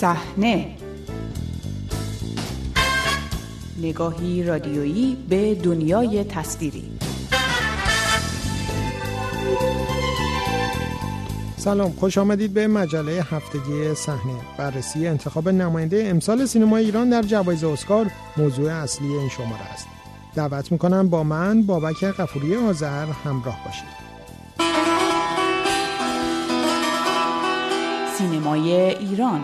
صحنه. نگاهی رادیویی به دنیای تصویری. سلام خوش آمدید به مجله هفتگی صحنه. بررسی انتخاب نماینده امسال سینما ایران در جوایز اسکار موضوع اصلی این شماره است. دعوت می‌کنم با من بابک قفوری آذر همراه باشید. سینمای ایران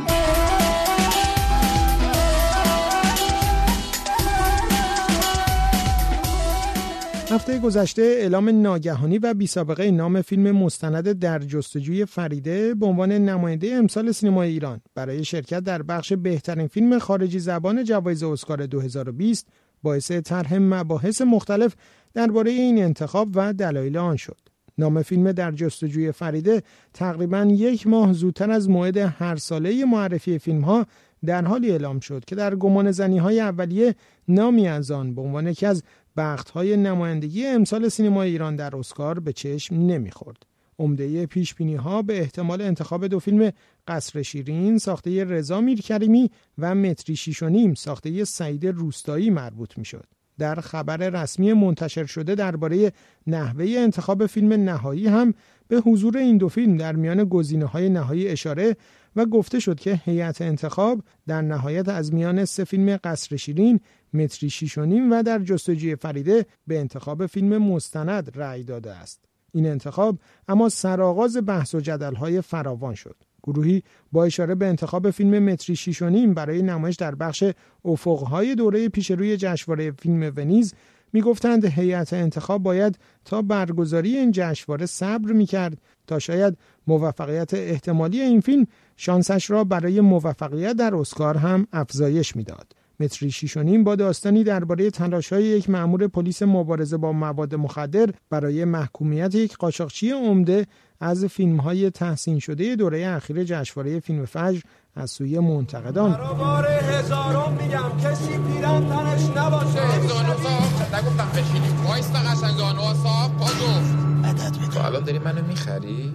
هفته گذشته اعلام ناگهانی و بی سابقه نام فیلم مستند در جستجوی فریده به عنوان نماینده امسال سینمای ایران برای شرکت در بخش بهترین فیلم خارجی زبان جوایز اسکار 2020 باعث طرح مباحث مختلف درباره این انتخاب و دلایل آن شد. نام فیلم در جستجوی فریده تقریبا یک ماه زودتر از موعد هر ساله معرفی فیلم ها در حالی اعلام شد که در گمان زنی های اولیه نامی از آن به عنوان یکی از بخت های نمایندگی امسال سینما ایران در اسکار به چشم نمی‌خورد. عمده پیش بینی ها به احتمال انتخاب دو فیلم قصر شیرین ساخته رضا میرکریمی و متری شیش ساخته سعید روستایی مربوط می‌شد. در خبر رسمی منتشر شده درباره نحوه انتخاب فیلم نهایی هم به حضور این دو فیلم در میان گزینه های نهایی اشاره و گفته شد که هیئت انتخاب در نهایت از میان سه فیلم قصر شیرین، متری شیشونیم و در جستجوی فریده به انتخاب فیلم مستند رأی داده است. این انتخاب اما سرآغاز بحث و جدلهای فراوان شد. گروهی با اشاره به انتخاب فیلم متری شیشونیم برای نمایش در بخش افقهای دوره پیشروی جشنواره فیلم ونیز می‌گفتند هیئت انتخاب باید تا برگزاری این جشنواره صبر می‌کرد تا شاید موفقیت احتمالی این فیلم شانسش را برای موفقیت در اسکار هم افزایش می‌داد. متری شیشونیم با داستانی درباره تلاش‌های یک مأمور پلیس مبارزه با مواد مخدر برای محکومیت یک قاچاقچی عمده از فیلم های تحسین شده دوره اخیر جشنواره فیلم فجر از سوی منتقدان. برابر هزارم میگم کسی پیرن تنش نباشه. زانو صاحب نگفتم بشینیم. وایستا قشنگ زانو صاحب پا جفت مدد تو الان داری منو می‌خری؟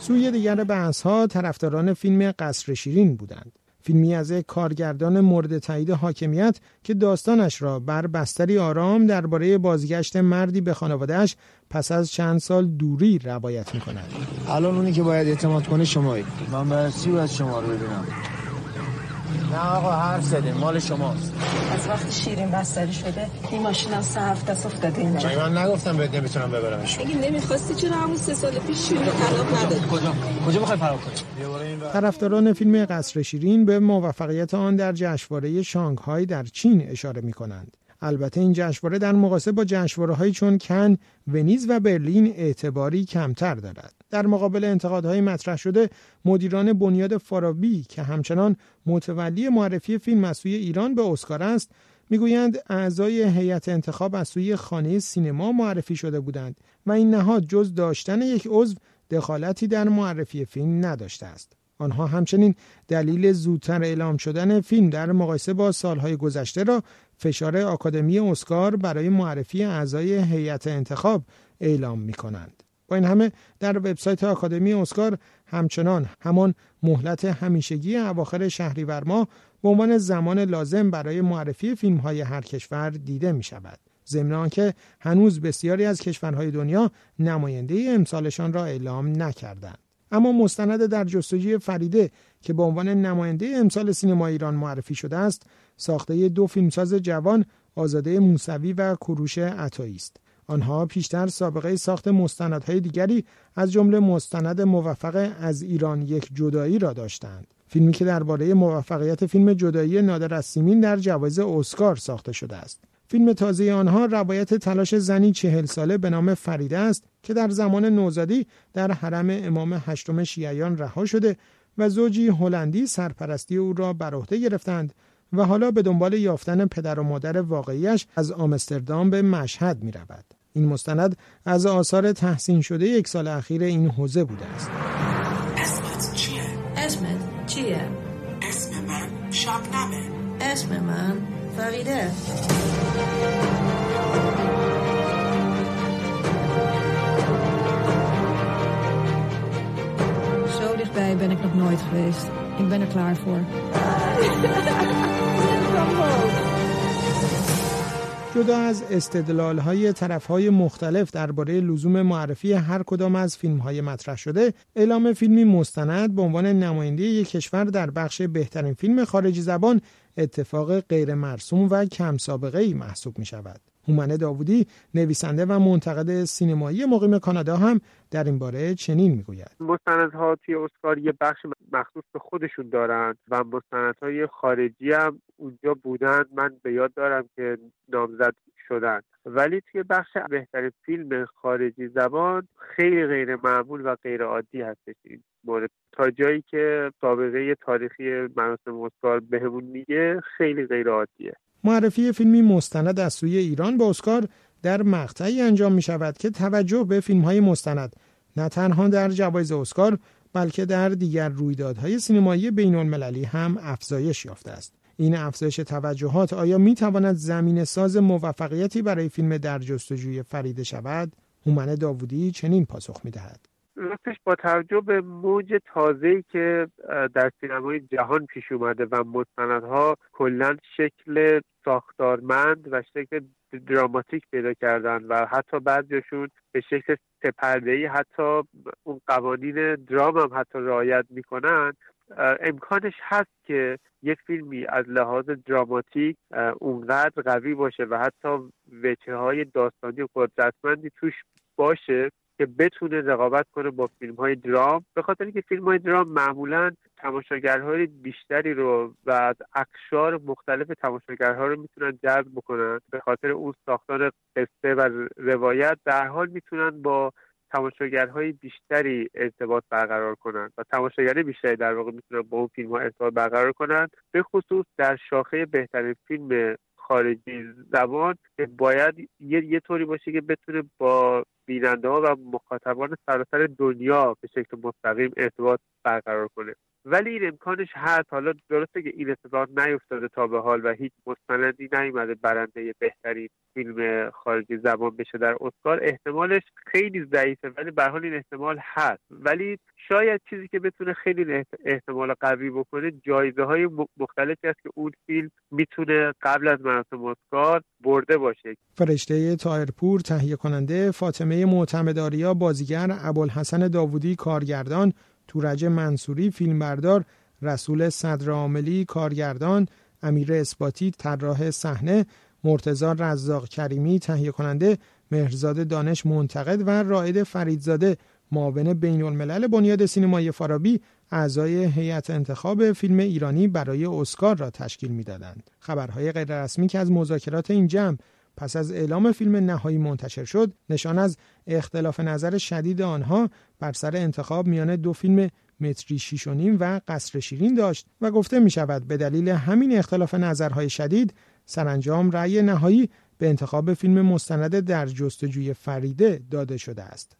سوی دیگر بحث ها طرفداران فیلم قصر شیرین بودند. فیلمی از یک کارگردان مورد تایید حاکمیت که داستانش را بر بستری آرام درباره بازگشت مردی به خانوادهش پس از چند سال دوری روایت می کند. الان اونی که باید اعتماد کنه شمایی. من برسی باید شما رو ببینم. نه آقا هر سده مال شماست. از وقتی شیرین بستری شده این ماشین هم سه هفته افتاده اینجا. من نگفتم بهت نمی‌تونم ببرمش. اگه نمی‌خواستی چرا همون سه سال پیش شیرین رو طلاق ندادی؟ کجا؟ کجا می‌خوای فرار کنی؟ طرفداران فیلم قصر شیرین به موفقیت آن در جشنواره شانگهای در چین اشاره می کنند. البته این جشنواره در مقایسه با جشنواره‌هایی چون کن، ونیز و برلین اعتباری کمتر دارد. در مقابل انتقادهای مطرح شده مدیران بنیاد فارابی که همچنان متولی معرفی فیلم از سوی ایران به اسکار است می‌گویند اعضای هیئت انتخاب از سوی خانه سینما معرفی شده بودند و این نهاد جز داشتن یک عضو دخالتی در معرفی فیلم نداشته است آنها همچنین دلیل زودتر اعلام شدن فیلم در مقایسه با سالهای گذشته را فشار آکادمی اسکار برای معرفی اعضای هیئت انتخاب اعلام می کنند. با این همه در وبسایت آکادمی اسکار همچنان همان مهلت همیشگی اواخر شهریور ماه به عنوان زمان لازم برای معرفی فیلم های هر کشور دیده می شود. ضمن آنکه هنوز بسیاری از کشورهای دنیا نماینده امسالشان را اعلام نکردند. اما مستند در جستجوی فریده که به عنوان نماینده امسال سینما ایران معرفی شده است ساخته دو فیلمساز جوان آزاده موسوی و کروش عطایی است. آنها پیشتر سابقه ساخت مستندهای دیگری از جمله مستند موفق از ایران یک جدایی را داشتند. فیلمی که درباره موفقیت فیلم جدایی نادر از سیمین در جوایز اسکار ساخته شده است. فیلم تازه آنها روایت تلاش زنی چهل ساله به نام فریده است که در زمان نوزادی در حرم امام هشتم شیعیان رها شده و زوجی هلندی سرپرستی او را بر عهده گرفتند و حالا به دنبال یافتن پدر و مادر واقعیش از آمستردام به مشهد می رود. این مستند از آثار تحسین شده یک سال اخیر این حوزه بوده است. اسمت چیه؟ اسمت چیه؟ اسم من شبنمه اسم من فریده ben ik nog nooit geweest. Ik ben er klaar voor. جدا از استدلال های طرف های مختلف درباره لزوم معرفی هر کدام از فیلم های مطرح شده اعلام فیلمی مستند به عنوان نماینده یک کشور در بخش بهترین فیلم خارجی زبان اتفاق غیر مرسوم و کم سابقه ای محسوب می شود. هومنه داوودی نویسنده و منتقد سینمایی مقیم کانادا هم در این باره چنین می‌گوید. مستندها توی اسکار یه بخش مخصوص به خودشون دارند و مستندهای خارجی هم اونجا بودن. من به یاد دارم که نامزد شدن ولی توی بخش بهترین فیلم خارجی زبان خیلی غیر معمول و غیر عادی هستش این مورد. تا جایی که سابقه تاریخی مراسم اسکار بهمون میگه خیلی غیر عادیه. معرفی فیلمی مستند از سوی ایران به اسکار در مقطعی انجام می شود که توجه به فیلم های مستند نه تنها در جوایز اسکار بلکه در دیگر رویدادهای سینمایی بین المللی هم افزایش یافته است. این افزایش توجهات آیا می تواند زمین ساز موفقیتی برای فیلم در جستجوی فریده شود؟ هومن داوودی چنین پاسخ می دهد. راستش با توجه به موج تازه‌ای که در سینمای جهان پیش اومده و مستندها کلا شکل ساختارمند و شکل دراماتیک پیدا کردن و حتی بعضیشون به شکل سپردهی حتی اون قوانین درام هم حتی رعایت می‌کنن امکانش هست که یک فیلمی از لحاظ دراماتیک اونقدر قوی باشه و حتی وچه های داستانی قدرتمندی توش باشه که بتونه رقابت کنه با فیلم های درام. به خاطر اینکه فیلم های درام معمولا تماشاگرهای بیشتری رو و از اقشار مختلف تماشاگرها رو می‌تونن جذب بکنن. به خاطر اون ساختار قصه و روایت در حال می‌تونن با تماشاگرهای بیشتری ارتباط برقرار کنند و تماشاگر بیشتری در واقع می‌تونن با اون فیلم ها ارتباط برقرار کنند. به خصوص در شاخه بهترین فیلم خارجی زبان که باید یه, یه طوری باشه که بتونه با بیننده ها و مخاطبان سراسر دنیا به شکل مستقیم ارتباط برقرار کنه. ولی این امکانش هست. حالا درسته که این اتفاق نیفتاده تا به حال و هیچ مستندی نیومده برنده بهترین فیلم خارجی زبان بشه در اسکار احتمالش خیلی ضعیفه ولی به حال این احتمال هست. ولی شاید چیزی که بتونه خیلی احتمال قوی بکنه جایزه های مختلفی است که اون فیلم می‌تونه قبل از مراسم اسکار برده باشه. فرشته تایرپور تهیه کننده فاطمه معتمداریا بازیگر ابوالحسن داوودی کارگردان تورج منصوری فیلمبردار رسول صدرعاملی کارگردان امیر اثباتی طراح صحنه مرتزا رزاق کریمی تهیه کننده مهرزاد دانش منتقد و رائد فریدزاده معاون بین الملل بنیاد سینمایی فارابی اعضای هیئت انتخاب فیلم ایرانی برای اسکار را تشکیل می‌دادند. خبرهای غیررسمی که از مذاکرات این جمع پس از اعلام فیلم نهایی منتشر شد نشان از اختلاف نظر شدید آنها بر سر انتخاب میان دو فیلم متری شیش و نیم و قصر شیرین داشت و گفته می شود به دلیل همین اختلاف نظرهای شدید سرانجام رأی نهایی به انتخاب فیلم مستند در جستجوی فریده داده شده است.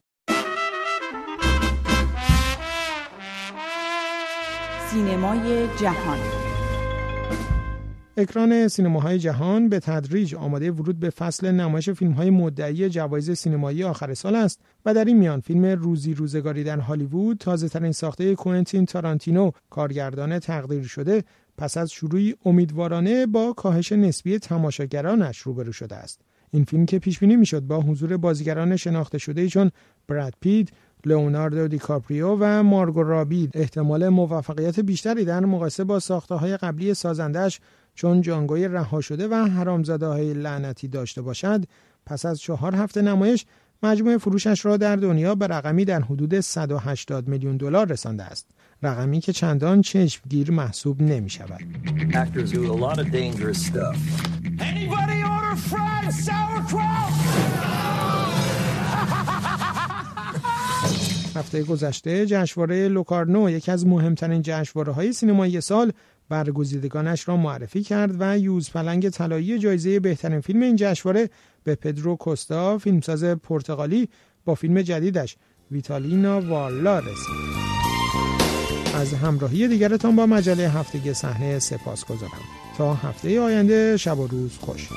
سینمای جهان اکران سینماهای جهان به تدریج آماده ورود به فصل نمایش فیلم های مدعی جوایز سینمایی آخر سال است و در این میان فیلم روزی روزگاری در هالیوود تازه ترین ساخته کوئنتین تارانتینو کارگردان تقدیر شده پس از شروعی امیدوارانه با کاهش نسبی تماشاگرانش روبرو شده است. این فیلم که پیش بینی می‌شد با حضور بازیگران شناخته شده چون براد پیت لئوناردو دیکاپریو و مارگو رابید احتمال موفقیت بیشتری در مقایسه با ساخته های قبلی سازندش چون جانگوی رها شده و حرامزاده های لعنتی داشته باشد پس از چهار هفته نمایش مجموع فروشش را در دنیا به رقمی در حدود 180 میلیون دلار رسانده است. رقمی که چندان چشمگیر محسوب نمی شود هفته گذشته جشنواره لوکارنو یکی از مهمترین جشنواره های سینمایی سال برگزیدگانش را معرفی کرد و یوز پلنگ طلایی جایزه بهترین فیلم این جشنواره به پدرو کوستا فیلمساز پرتغالی با فیلم جدیدش ویتالینا وارلا رسید. از همراهی دیگرتان با مجله هفتگی صحنه سپاس گذارم تا هفته آینده شب و روز خوش.